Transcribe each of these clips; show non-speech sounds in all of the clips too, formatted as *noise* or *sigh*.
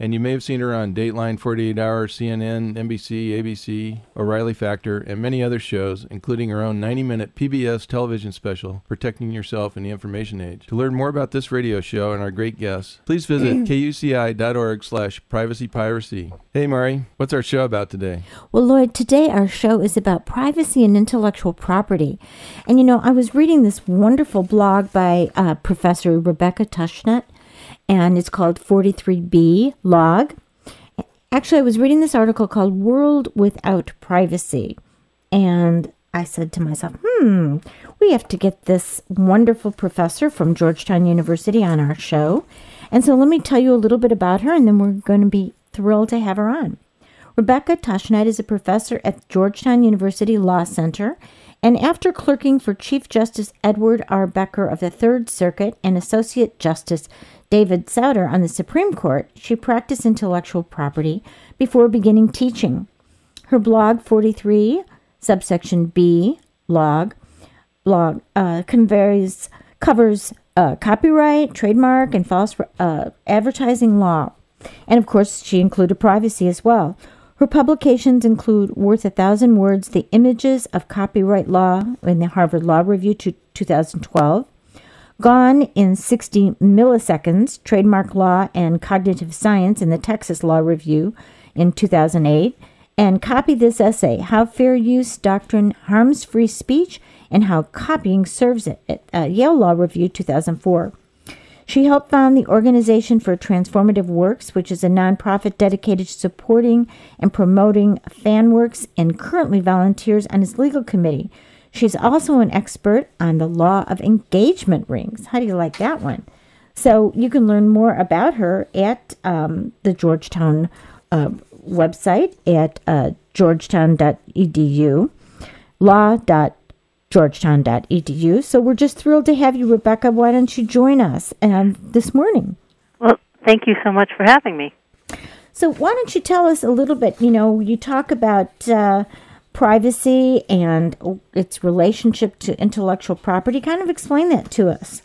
And you may have seen her on Dateline 48 Hour, CNN, NBC, ABC, O'Reilly Factor, and many other shows, including her own 90 minute PBS television special, Protecting Yourself in the Information Age. To learn more about this radio show and our great guests, please visit *clears throat* kuci.org slash privacypiracy. Hey, Mari, what's our show about today? Well, Lloyd, today our show is about privacy and intellectual property. And you know, I was reading this wonderful blog by uh, Professor Rebecca Tushnet and it's called 43B Log. Actually, I was reading this article called World Without Privacy, and I said to myself, hmm, we have to get this wonderful professor from Georgetown University on our show. And so let me tell you a little bit about her, and then we're going to be thrilled to have her on. Rebecca Tushnet is a professor at Georgetown University Law Center, and after clerking for Chief Justice Edward R. Becker of the Third Circuit and Associate Justice David Souter on the Supreme Court, she practiced intellectual property before beginning teaching. Her blog 43, subsection B, log, blog uh, conveys, covers uh, copyright, trademark, and false uh, advertising law. And of course, she included privacy as well. Her publications include Worth a Thousand Words The Images of Copyright Law in the Harvard Law Review to 2012, Gone in 60 Milliseconds Trademark Law and Cognitive Science in the Texas Law Review in 2008. And copy this essay How Fair Use Doctrine Harms Free Speech and How Copying Serves It at uh, Yale Law Review 2004. She helped found the Organization for Transformative Works, which is a nonprofit dedicated to supporting and promoting fan works, and currently volunteers on its legal committee. She's also an expert on the law of engagement rings. How do you like that one? So you can learn more about her at um, the Georgetown uh, website at uh, georgetown.edu, law.georgetown.edu. So we're just thrilled to have you, Rebecca. Why don't you join us um, this morning? Well, thank you so much for having me. So why don't you tell us a little bit? You know, you talk about. Uh, privacy and its relationship to intellectual property. Kind of explain that to us.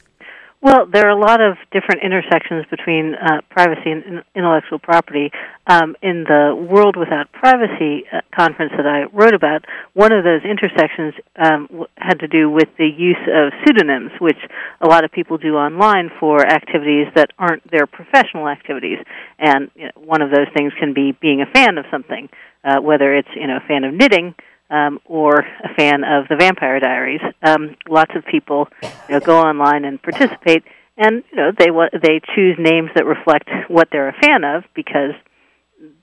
Well, there are a lot of different intersections between uh, privacy and intellectual property. Um, in the World Without Privacy uh, conference that I wrote about, one of those intersections um, w- had to do with the use of pseudonyms, which a lot of people do online for activities that aren't their professional activities. And you know, one of those things can be being a fan of something, uh, whether it's you know a fan of knitting um, or a fan of the Vampire Diaries. Um, lots of people you know, go online and participate, and you know they they choose names that reflect what they're a fan of because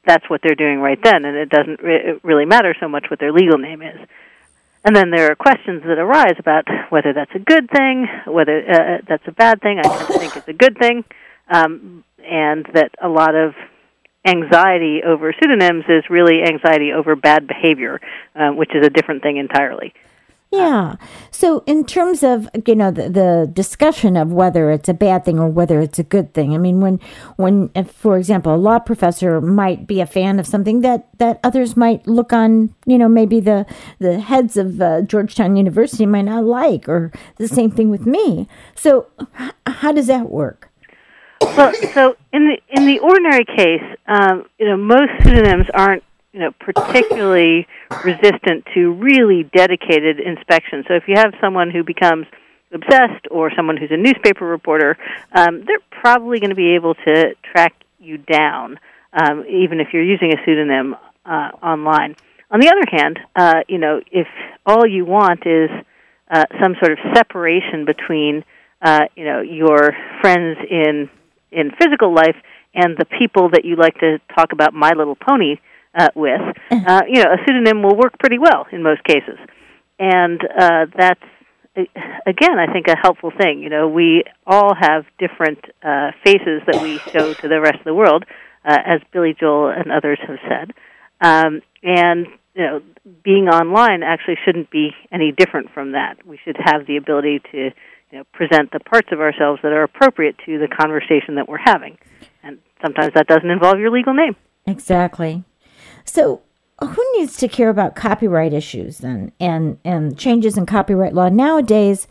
that's what they're doing right then, and it doesn't re- really matter so much what their legal name is. And then there are questions that arise about whether that's a good thing, whether uh, that's a bad thing. I tend to think it's a good thing, um, and that a lot of anxiety over pseudonyms is really anxiety over bad behavior, uh, which is a different thing entirely. Yeah. So, in terms of you know the, the discussion of whether it's a bad thing or whether it's a good thing, I mean, when when if, for example, a law professor might be a fan of something that that others might look on, you know, maybe the the heads of uh, Georgetown University might not like, or the same thing with me. So, h- how does that work? Well, so in the in the ordinary case, um, you know, most pseudonyms aren't you know particularly resistant to really dedicated inspection. So if you have someone who becomes obsessed or someone who's a newspaper reporter, um, they're probably going to be able to track you down, um, even if you're using a pseudonym uh, online. On the other hand, uh, you know, if all you want is uh, some sort of separation between, uh, you know, your friends in in physical life and the people that you like to talk about My Little Pony uh, with, *laughs* uh, you know, a pseudonym will work pretty well in most cases, and uh, that's again, I think a helpful thing. You know, we all have different uh, faces that we show to the rest of the world, uh, as Billy Joel and others have said, um, and you know, being online actually shouldn't be any different from that. We should have the ability to you know, present the parts of ourselves that are appropriate to the conversation that we're having. And sometimes that doesn't involve your legal name. Exactly. So, who needs to care about copyright issues then and, and changes in copyright law? Nowadays,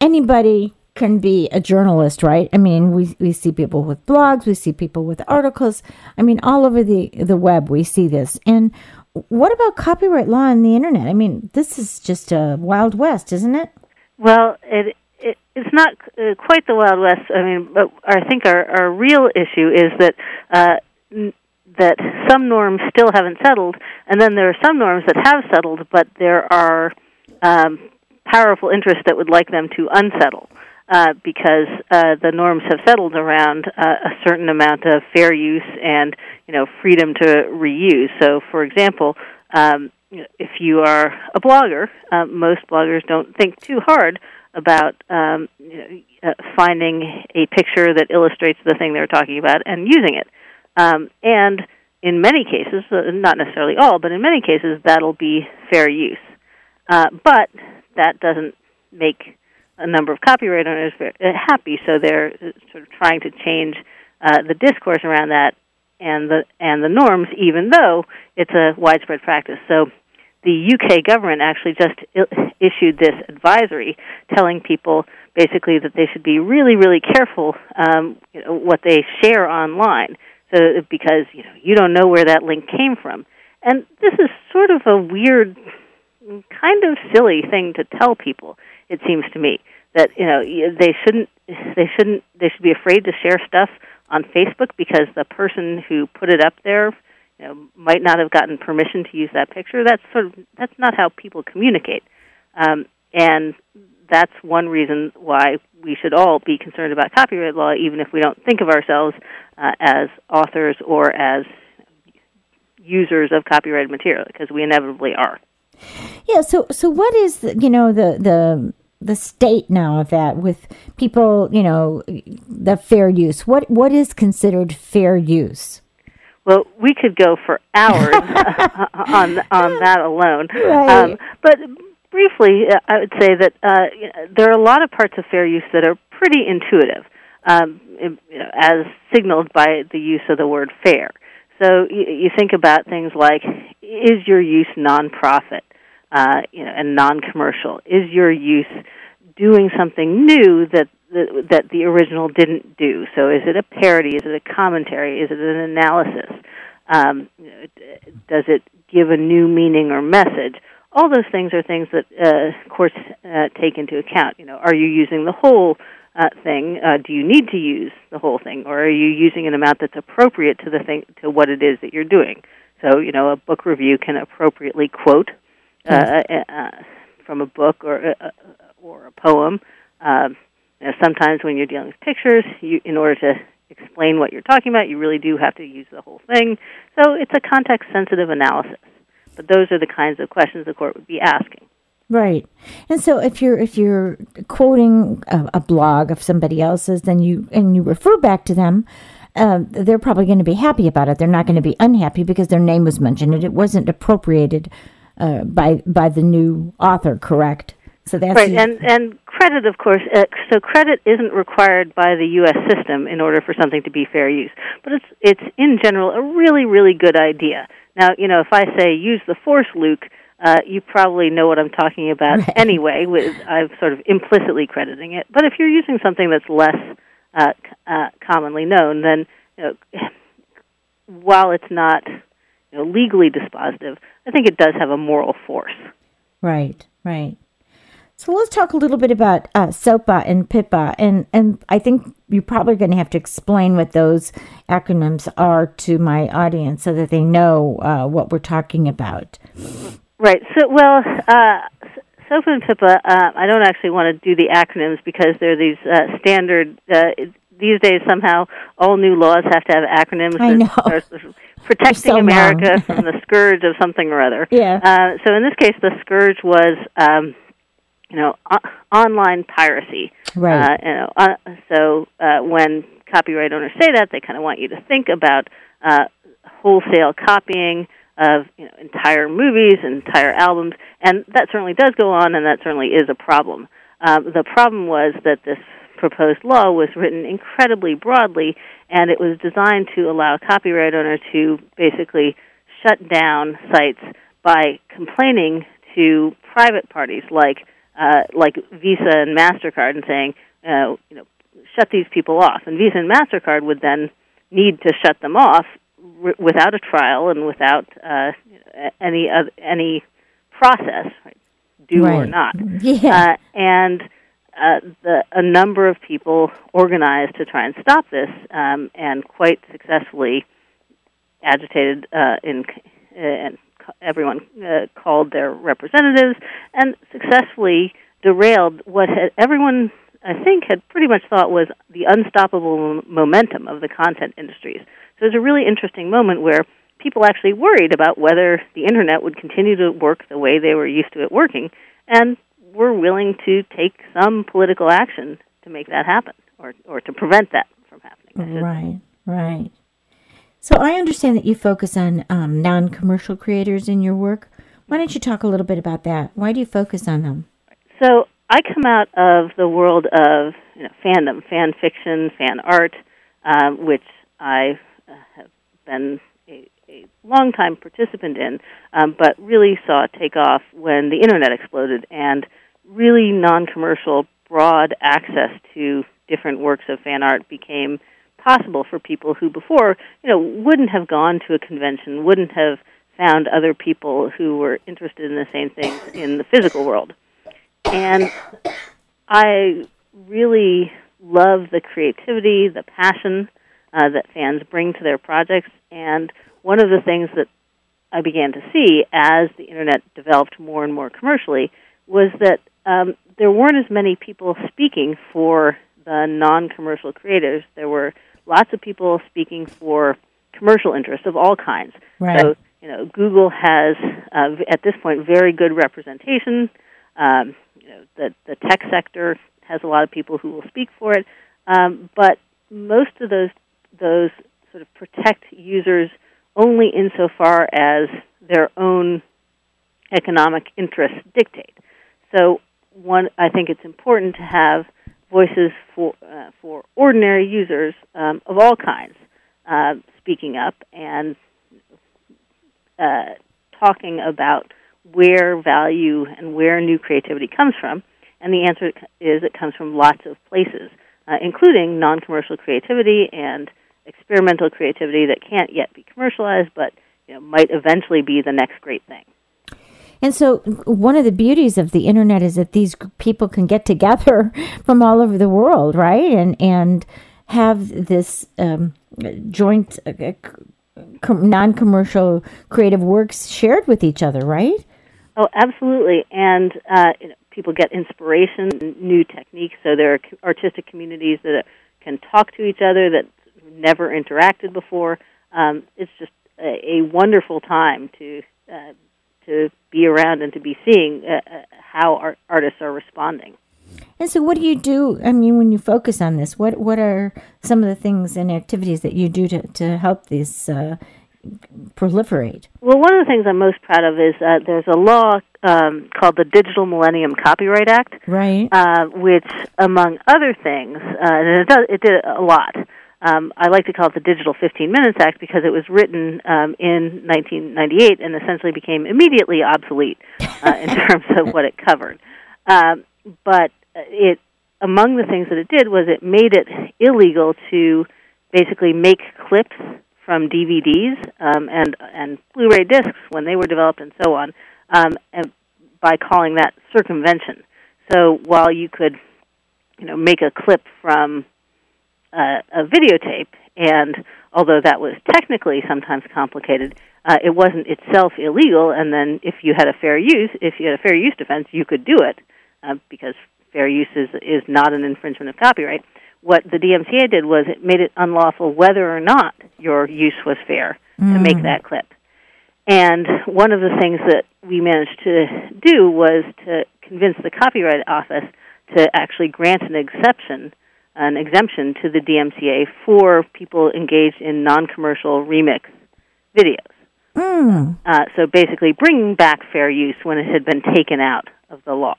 anybody can be a journalist, right? I mean, we, we see people with blogs, we see people with articles. I mean, all over the, the web, we see this. And what about copyright law on the internet? I mean, this is just a wild west, isn't it? Well, it, it it's not uh, quite the wild west. I mean, but I think our our real issue is that uh, n- that some norms still haven't settled, and then there are some norms that have settled, but there are um, powerful interests that would like them to unsettle. Uh, because uh, the norms have settled around uh, a certain amount of fair use and you know freedom to reuse. So, for example, um, if you are a blogger, uh, most bloggers don't think too hard about um, you know, uh, finding a picture that illustrates the thing they're talking about and using it. Um, and in many cases, uh, not necessarily all, but in many cases, that'll be fair use. Uh, but that doesn't make a number of copyright owners uh, happy, so they're uh, sort of trying to change uh, the discourse around that and the and the norms, even though it's a widespread practice. So, the UK government actually just issued this advisory telling people basically that they should be really, really careful um, you know, what they share online, so because you know you don't know where that link came from, and this is sort of a weird, kind of silly thing to tell people it seems to me that you know they shouldn't they shouldn't they should be afraid to share stuff on Facebook because the person who put it up there you know, might not have gotten permission to use that picture. That's sort of that's not how people communicate, um, and that's one reason why we should all be concerned about copyright law, even if we don't think of ourselves uh, as authors or as users of copyrighted material, because we inevitably are. Yeah. So, so what is the, you know the the the state now of that with people, you know, the fair use. What what is considered fair use? Well, we could go for hours *laughs* on on that alone. Right. Um, but briefly, uh, I would say that uh, there are a lot of parts of fair use that are pretty intuitive, um, as signaled by the use of the word fair. So you, you think about things like: is your use nonprofit? Uh, you know, and non-commercial? Is your use doing something new that the, that the original didn't do? So, is it a parody? Is it a commentary? Is it an analysis? Um, does it give a new meaning or message? All those things are things that uh, courts uh, take into account. You know, are you using the whole uh, thing? Uh, do you need to use the whole thing, or are you using an amount that's appropriate to the thing to what it is that you're doing? So, you know, a book review can appropriately quote uh, uh, from a book or uh, or a poem. Um, you know, sometimes when you're dealing with pictures, you, in order to explain what you're talking about, you really do have to use the whole thing. So it's a context sensitive analysis. But those are the kinds of questions the court would be asking. Right, and so if you're if you're quoting a, a blog of somebody else's, then you and you refer back to them, uh, they're probably going to be happy about it. They're not going to be unhappy because their name was mentioned and it wasn't appropriated uh, by by the new author, correct? So that's right, and and credit, of course. Uh, so credit isn't required by the U.S. system in order for something to be fair use, but it's it's in general a really really good idea. Now, you know, if I say use the force, Luke, uh, you probably know what I'm talking about right. anyway. With I'm sort of implicitly crediting it. But if you're using something that's less uh, uh, commonly known, then you know, *sighs* while it's not you know, legally dispositive, I think it does have a moral force. Right, right. So let's talk a little bit about uh, SOPA and PIPA, and and I think you're probably going to have to explain what those acronyms are to my audience so that they know uh, what we're talking about. Right. So, well, uh, SOPA and PIPA, uh, I don't actually want to do the acronyms because they're these uh, standard. Uh, these days, somehow, all new laws have to have acronyms. I know. *laughs* Protecting so America *laughs* from the scourge of something or other. Yeah. Uh, so in this case, the scourge was, um, you know, o- online piracy. Right. Uh, you know, uh, so uh, when copyright owners say that, they kind of want you to think about uh, wholesale copying of you know entire movies, entire albums, and that certainly does go on, and that certainly is a problem. Um, the problem was that this proposed law was written incredibly broadly, and it was designed to allow a copyright owner to basically shut down sites by complaining to private parties like uh, like Visa and Mastercard and saying, uh, you know, shut these people off. And Visa and Mastercard would then need to shut them off r- without a trial and without uh, any uh, any process, right? do or not. Yeah. Uh, and uh, the, a number of people organized to try and stop this, um, and quite successfully agitated uh, in and everyone uh, called their representatives and successfully derailed what had, everyone I think had pretty much thought was the unstoppable momentum of the content industries. So it was a really interesting moment where people actually worried about whether the internet would continue to work the way they were used to it working, and were willing to take some political action to make that happen or or to prevent that from happening. I should say. Right, right. So I understand that you focus on um, non-commercial creators in your work. Why don't you talk a little bit about that? Why do you focus on them? So I come out of the world of you know, fandom, fan fiction, fan art, um, which I uh, have been a, a long-time participant in, um, but really saw it take off when the internet exploded and really non-commercial, broad access to different works of fan art became possible for people who before you know wouldn't have gone to a convention, wouldn't have found other people who were interested in the same things in the physical world. And I really love the creativity, the passion uh, that fans bring to their projects. And one of the things that I began to see as the internet developed more and more commercially was that um, there weren't as many people speaking for the non-commercial creators. There were lots of people speaking for commercial interests of all kinds. Right. So, you know, Google has uh, v- at this point very good representation. Um, you know, the the tech sector has a lot of people who will speak for it, um, but most of those those sort of protect users only insofar as their own economic interests dictate. So, one, I think it's important to have voices for uh, for ordinary users um, of all kinds uh, speaking up and uh, talking about where value and where new creativity comes from. And the answer is it comes from lots of places, uh, including non-commercial creativity and experimental creativity that can't yet be commercialized, but you know, might eventually be the next great thing. And so, one of the beauties of the internet is that these people can get together *laughs* from all over the world, right? And and have this um, joint uh, uh, com- non-commercial creative works shared with each other, right? Oh, absolutely. And uh, you know, people get inspiration, new techniques. So there are artistic communities that can talk to each other that never interacted before. Um, it's just a, a wonderful time to uh, to be around and to be seeing uh, uh, how art- artists are responding. And so, what do you do? I mean, when you focus on this, what what are some of the things and activities that you do to to help these uh, proliferate? Well, one of the things I'm most proud of is uh, there's a law um, called the Digital Millennium Copyright Act, Right. uh, which, among other things, uh, and it, does, it did a lot. Um, I like to call it the Digital 15 Minutes Act because it was written um, in 1998 and essentially became immediately obsolete uh, in *laughs* terms of what it covered. Um, but it, among the things that it did was it made it illegal to basically make clips from DVDs um, and and Blu-ray discs when they were developed and so on, um, and by calling that circumvention. So while you could, you know, make a clip from uh, a videotape, and although that was technically sometimes complicated, uh, it wasn't itself illegal. And then, if you had a fair use, if you had a fair use defense, you could do it uh, because fair use is is not an infringement of copyright. What the DMCA did was it made it unlawful whether or not your use was fair mm. to make that clip. And one of the things that we managed to do was to convince the Copyright Office to actually grant an exception, an exemption to the DMCA for people engaged in non-commercial remix videos. Mm. Uh, so basically, bringing back fair use when it had been taken out of the law.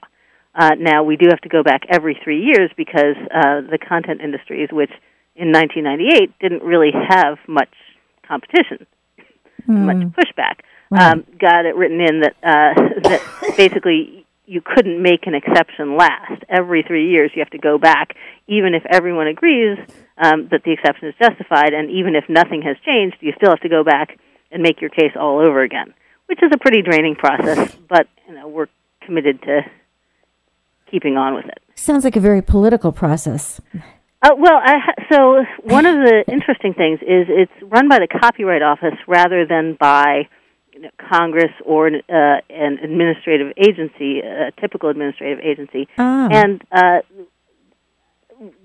Uh, now we do have to go back every three years because uh, the content industries, which in 1998 didn't really have much competition, mm. much pushback, right. um, got it written in that uh, that basically you couldn't make an exception last. Every three years, you have to go back, even if everyone agrees um, that the exception is justified, and even if nothing has changed, you still have to go back and make your case all over again, which is a pretty draining process. But you know, we're committed to keeping on with it. Sounds like a very political process. Uh, well, I ha- so one of the interesting things is it's run by the Copyright Office rather than by Congress or uh, an administrative agency, a typical administrative agency, oh. and uh,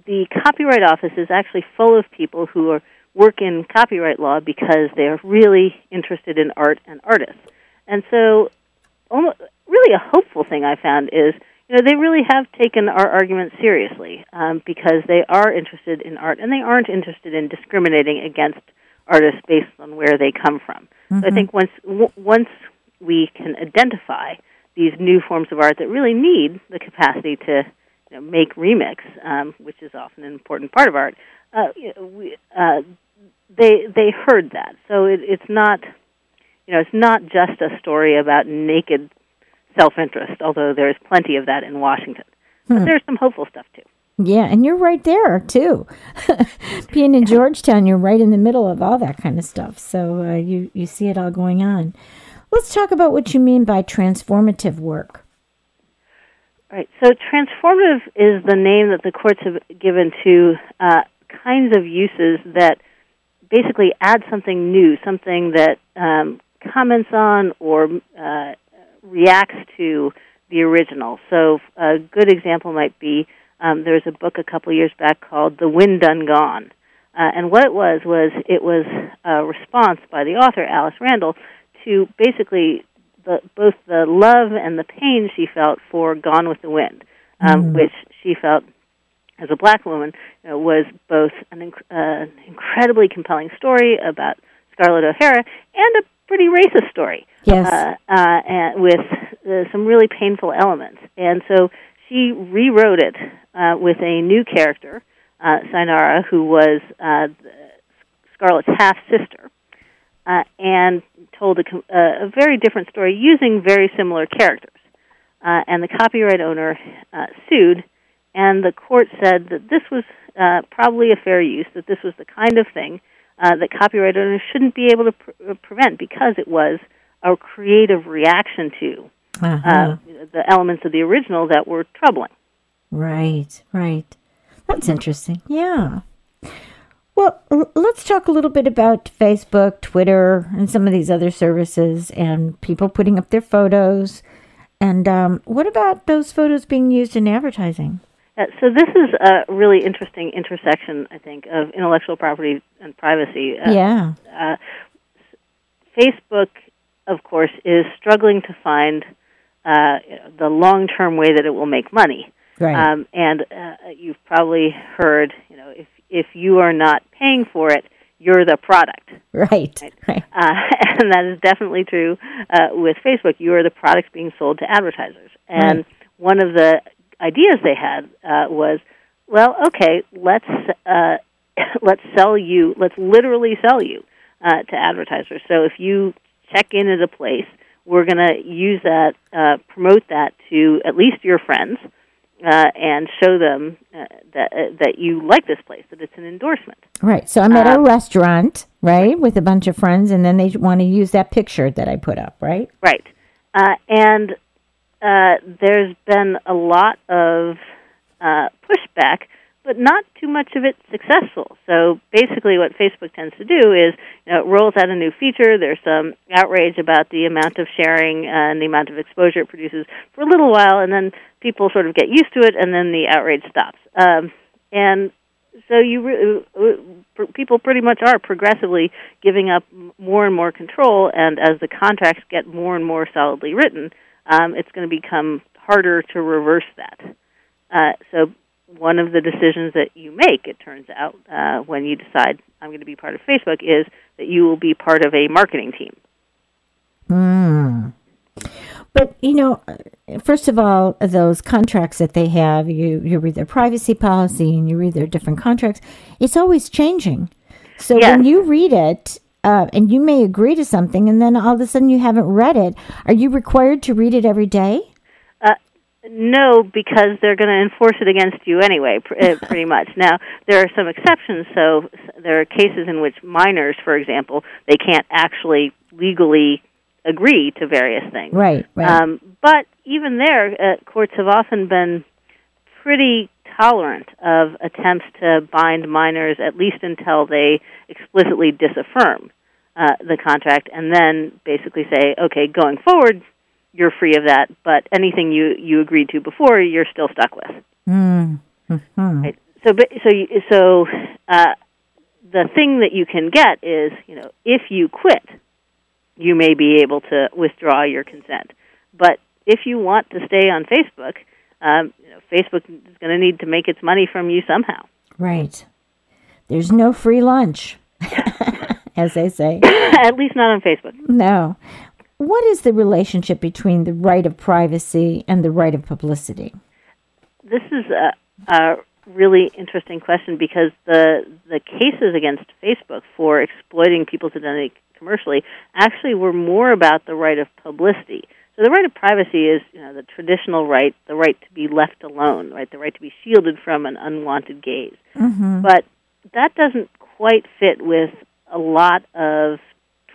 the Copyright Office is actually full of people who are work in copyright law because they're really interested in art and artists. And so, almost, really, a hopeful thing I found is you know, they really have taken our argument seriously um, because they are interested in art and they aren't interested in discriminating against artists based on where they come from. Mm-hmm. So I Mm-hmm. think once w- once we can identify these new forms of art that really need the capacity to you know, make remix, um, which is often an important part of art, uh, you know, we, uh, they they heard that. So it, it's not you know it's not just a story about naked self interest, although there's plenty of that in Washington. But Hmm. there's some hopeful stuff too. Yeah, and you're right there too. *laughs* Being in Georgetown, you're right in the middle of all that kind of stuff. So uh, you you see it all going on. Let's talk about what you mean by transformative work. Right. So transformative is the name that the courts have given to uh, kinds of uses that basically add something new, something that um, comments on or uh, reacts to the original. So a good example might be um, there was a book a couple years back called The Wind Done Gone. Uh, and what it was was it was a response by the author Alice Randall to basically the, both the love and the pain she felt for Gone with the Wind, um, Mm. which she felt as a black woman you know, was both an inc- uh, incredibly compelling story about Scarlett O'Hara and a pretty racist story Yes. uh, uh, and with uh, some really painful elements. And so she rewrote it uh, with a new character, uh, Cynara, who was uh, Scarlett's half sister, uh, and told a, uh, a very different story using very similar characters. Uh, and the copyright owner uh, sued, and the court said that this was uh, probably a fair use, that this was the kind of thing uh, that copyright owners shouldn't be able to pr- prevent because it was a creative reaction to Uh-huh. uh, the elements of the original that were troubling. Right, right. That's interesting. Yeah. Well, l- let's talk a little bit about Facebook, Twitter, and some of these other services and people putting up their photos. And um, what about those photos being used in advertising? Uh, so this is a really interesting intersection, I think, of intellectual property and privacy. Uh, yeah. uh, Facebook, of course, is struggling to find uh, the long-term way that it will make money. Right. Um, and uh, you've probably heard, you know, if if you are not paying for it, you're the product. right. Right. *laughs* Uh, *laughs* and that is definitely true uh, with Facebook. You are the product being sold to advertisers. And Right. one of the ideas they had uh, was, well, okay, let's uh, *laughs* let's sell you, let's literally sell you uh, to advertisers. So if you check in at a place, we're going to use that, uh, promote that to at least your friends. Uh, and show them uh, that uh, that you like this place, that it's an endorsement. Right. So I'm at a Um, restaurant, right, with a bunch of friends, and then they want to use that picture that I put up, right? Right. Uh, and uh, there's been a lot of uh, pushback, but not too much of it successful. So basically, what Facebook tends to do is you know, it rolls out a new feature. There's some outrage about the amount of sharing and the amount of exposure it produces for a little while, and then people sort of get used to it, and then the outrage stops. Um, and so you re- uh, people pretty much are progressively giving up more and more control, and as the contracts get more and more solidly written, um, it's going to become harder to reverse that. Uh, so one of the decisions that you make, it turns out, uh, when you decide I'm going to be part of Facebook, is that you will be part of a marketing team. Mm. But you know, first of all, those contracts that they have, you you read their privacy policy and you read their different contracts. It's always changing. So Yes. when you read it, uh, and you may agree to something, and then all of a sudden you haven't read it, are you required to read it every day? No, because they're going to enforce it against you anyway, uh, *laughs* pretty much. Now, there are some exceptions. So, there are cases in which minors, for example, they can't actually legally agree to various things. Right, right. Um, but even there, uh, courts have often been pretty tolerant of attempts to bind minors, at least until they explicitly disaffirm uh, the contract, and then basically say, okay, going forward, you're free of that, but anything you you agreed to before, you're still stuck with. mm. Mhm. Right. So, but, so, you, so uh, the thing that you can get is, you know, if you quit, you may be able to withdraw your consent. But if you want to stay on Facebook, um, you know, Facebook is going to need to make its money from you somehow. Right. There's no free lunch, *laughs* as they say. *laughs* At least not on Facebook. No. What is the relationship between the right of privacy and the right of publicity? This is a, a really interesting question because the the cases against Facebook for exploiting people's identity commercially actually were more about the right of publicity. So the right of privacy is, you know, the traditional right, the right to be left alone, right, the right to be shielded from an unwanted gaze. Mm-hmm. But that doesn't quite fit with a lot of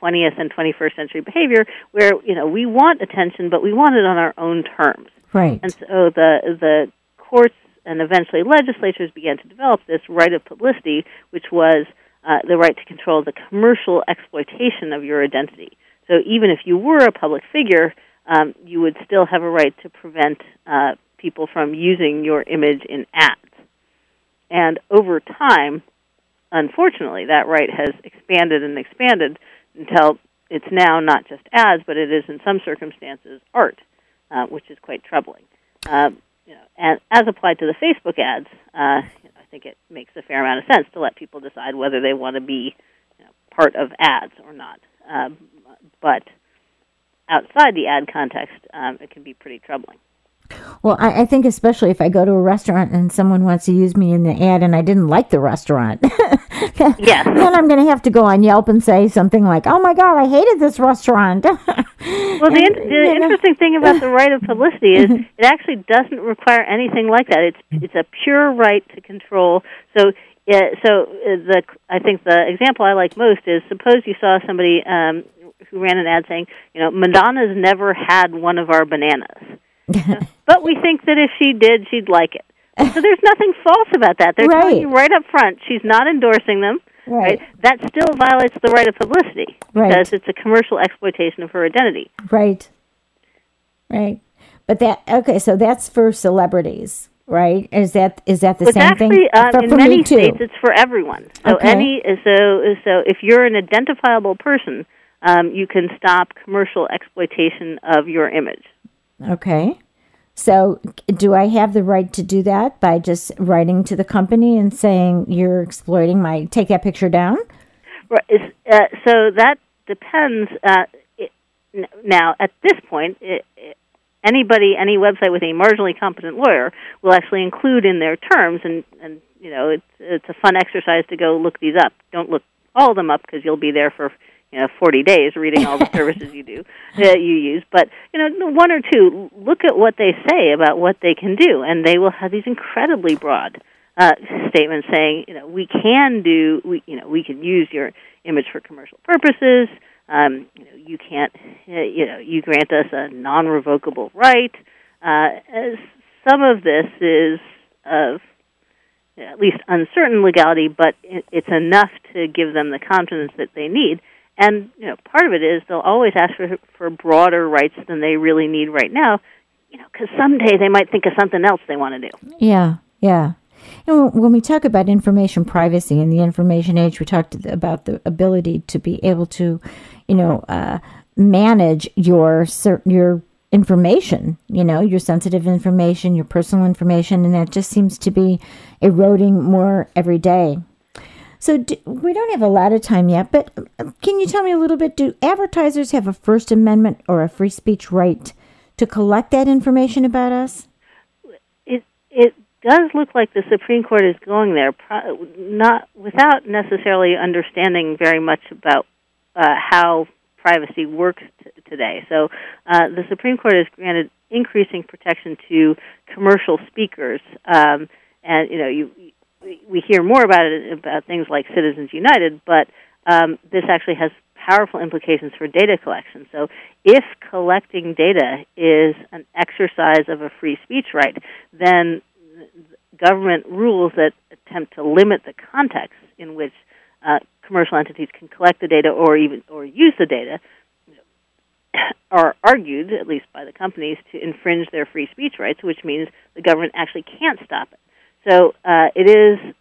20th and 21st century behavior where, you know, we want attention, but we want it on our own terms. Right. And so the the courts and eventually legislatures began to develop this right of publicity, which was uh, the right to control the commercial exploitation of your identity. So even if you were a public figure, um, you would still have a right to prevent uh, people from using your image in ads. And over time, unfortunately, that right has expanded and expanded until it's now not just ads, but it is in some circumstances art, uh, which is quite troubling. Um, you know, and as applied to the Facebook ads, uh, you know, I think it makes a fair amount of sense to let people decide whether they want to be you know, part of ads or not. Um, but outside the ad context, um, it can be pretty troubling. Well, I, I think especially if I go to a restaurant and someone wants to use me in the ad and I didn't like the restaurant, *laughs* Yes. then I'm going to have to go on Yelp and say something like, "Oh my God, I hated this restaurant." *laughs* Well, the, in- the you know. interesting thing about the right of *laughs* publicity is it actually doesn't require anything like that. It's it's a pure right to control. So, yeah, so uh, the I think the example I like most is suppose you saw somebody um, who ran an ad saying, you know, Madonna's never had one of our bananas, *laughs* but we think that if she did, she'd like it. So there's nothing false about that. They're telling you right up front she's not endorsing them. Right. That still violates the right of publicity Right. because it's a commercial exploitation of her identity. right. Right. But that okay, so that's for celebrities, right? Is that is that the It's same actually thing um, for, in for many states it's for everyone. So Okay. any so so if you're an identifiable person, um, you can stop commercial exploitation of your image. Okay. So, do I have the right to do that by just writing to the company and saying you're exploiting my take that picture down? Right, Uh, so that depends. Uh, it, now, at this point, it, it, anybody, any website with a marginally competent lawyer will actually include in their terms, and and you know, it's it's a fun exercise to go look these up. Don't look all of them up because you'll be there for you know 40 days reading all the *laughs* services you do that you use. But you know, one or two, look at what they say about what they can do, and they will have these incredibly broad uh, statement saying, you know, we can do, we, you know, we can use your image for commercial purposes. Um, you know, you can't, uh, you know, you grant us a non-revocable right. Uh, some of this is of at least uncertain legality, but it's enough to give them the confidence that they need. And you know, part of it is they'll always ask for for broader rights than they really need right now. You know, because someday they might think of something else they want to do. Yeah, yeah. And when we talk about information privacy in the information age, we talked about the ability to be able to, you know, uh, manage your your information, you know, your sensitive information, your personal information, and that just seems to be eroding more every day. So do, we don't have a lot of time yet, but uh, can you tell me a little bit? Do advertisers have a First Amendment or a free speech right to collect that information about us? It it does look like the Supreme Court is going there, not without necessarily understanding very much about uh, how privacy works t- today. So uh, the Supreme Court has granted increasing protection to commercial speakers, um, and you know you we hear more about it about things like Citizens United, but um, this actually has powerful implications for data collection. So, if collecting data is an exercise of a free speech right, then government rules that attempt to limit the context in which uh, commercial entities can collect the data or even or use the data are argued, at least by the companies, to infringe their free speech rights, which means the government actually can't stop it. So uh, it is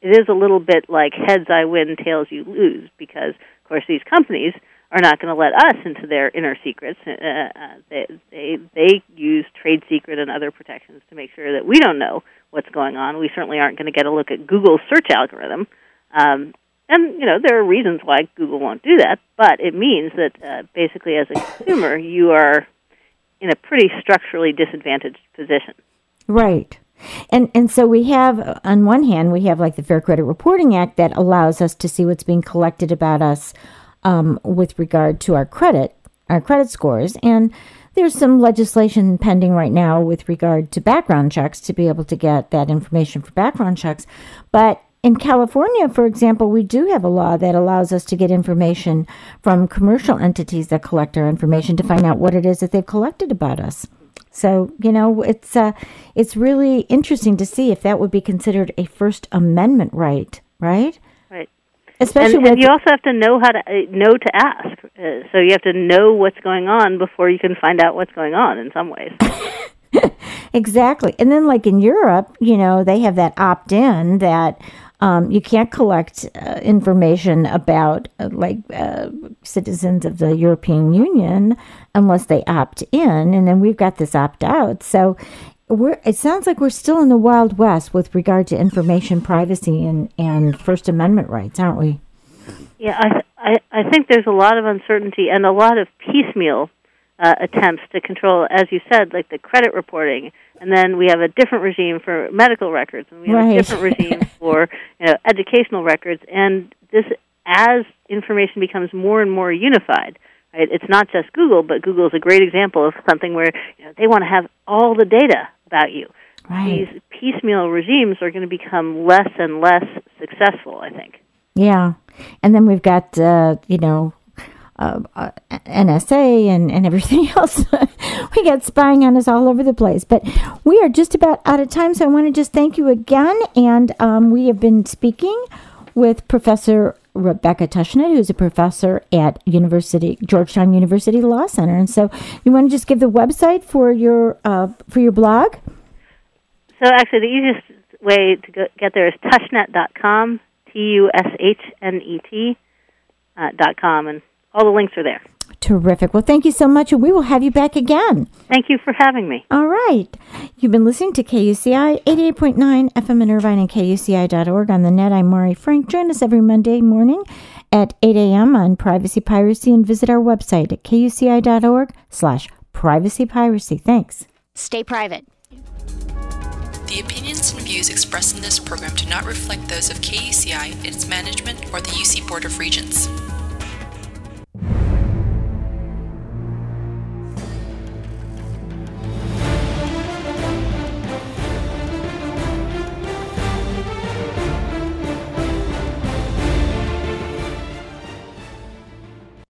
it is a little bit like heads I win, tails you lose, because of course these companies are not going to let us into their inner secrets. Uh, uh, they, they they use trade secret and other protections to make sure that we don't know what's going on. We certainly aren't going to get a look at Google's search algorithm. Um, and you know there are reasons why Google won't do that, but it means that uh, basically, as a consumer, you are in a pretty structurally disadvantaged position. Right. And and so we have on one hand we have like the Fair Credit Reporting Act that allows us to see what's being collected about us um, with regard to our credit, our credit scores, and there's some legislation pending right now with regard to background checks to be able to get that information for background checks. But in California, for example, we do have a law that allows us to get information from commercial entities that collect our information to find out what it is that they've collected about us. So you know, it's uh, it's really interesting to see if that would be considered a First Amendment right, right? Right. Especially and, and you also have to know how to uh, know to ask. Uh, so you have to know what's going on before you can find out what's going on. In some ways. *laughs* exactly. And then, like in Europe, you know, they have that opt in that um, you can't collect uh, information about uh, like uh, citizens of the European Union unless they opt in, and then we've got this opt out. So we're, it sounds like we're still in the Wild West with regard to information privacy and, and First Amendment rights, aren't we? Yeah, I, I, I think there's a lot of uncertainty and a lot of piecemeal uh, attempts to control, as you said, like the credit reporting, and then we have a different regime for medical records, and we have right. a different regime *laughs* for you know educational records, and this as information becomes more and more unified. Right? It's not just Google, but Google is a great example of something where you know, they want to have all the data about you. Right. These piecemeal regimes are going to become less and less successful, I think. Yeah, and then we've got uh, you know uh, NSA and, and everything *laughs* else. we got spying on us all over the place. But we are just about out of time, so I want to just thank you again. And um, we have been speaking with Professor Rebecca Tushnet, who's a professor at University Georgetown University Law Center. And so, you want to just give the website for your uh, for your blog? So, actually, the easiest way to go, get there is tushnet.com, T U S H N E T uh, dot com, and all the links are there. Terrific. Well, thank you so much, and we will have you back again. Thank you for having me. All right. You've been listening to KUCI 88.9 FM in Irvine and KUCI.org on the net. I'm Mari Frank. Join us every Monday morning at 8 a.m. on Privacy Piracy and visit our website at kuci.org slash privacy piracy. Thanks. Stay private. The opinions and views expressed in this program do not reflect those of KUCI, its management, or the UC Board of Regents.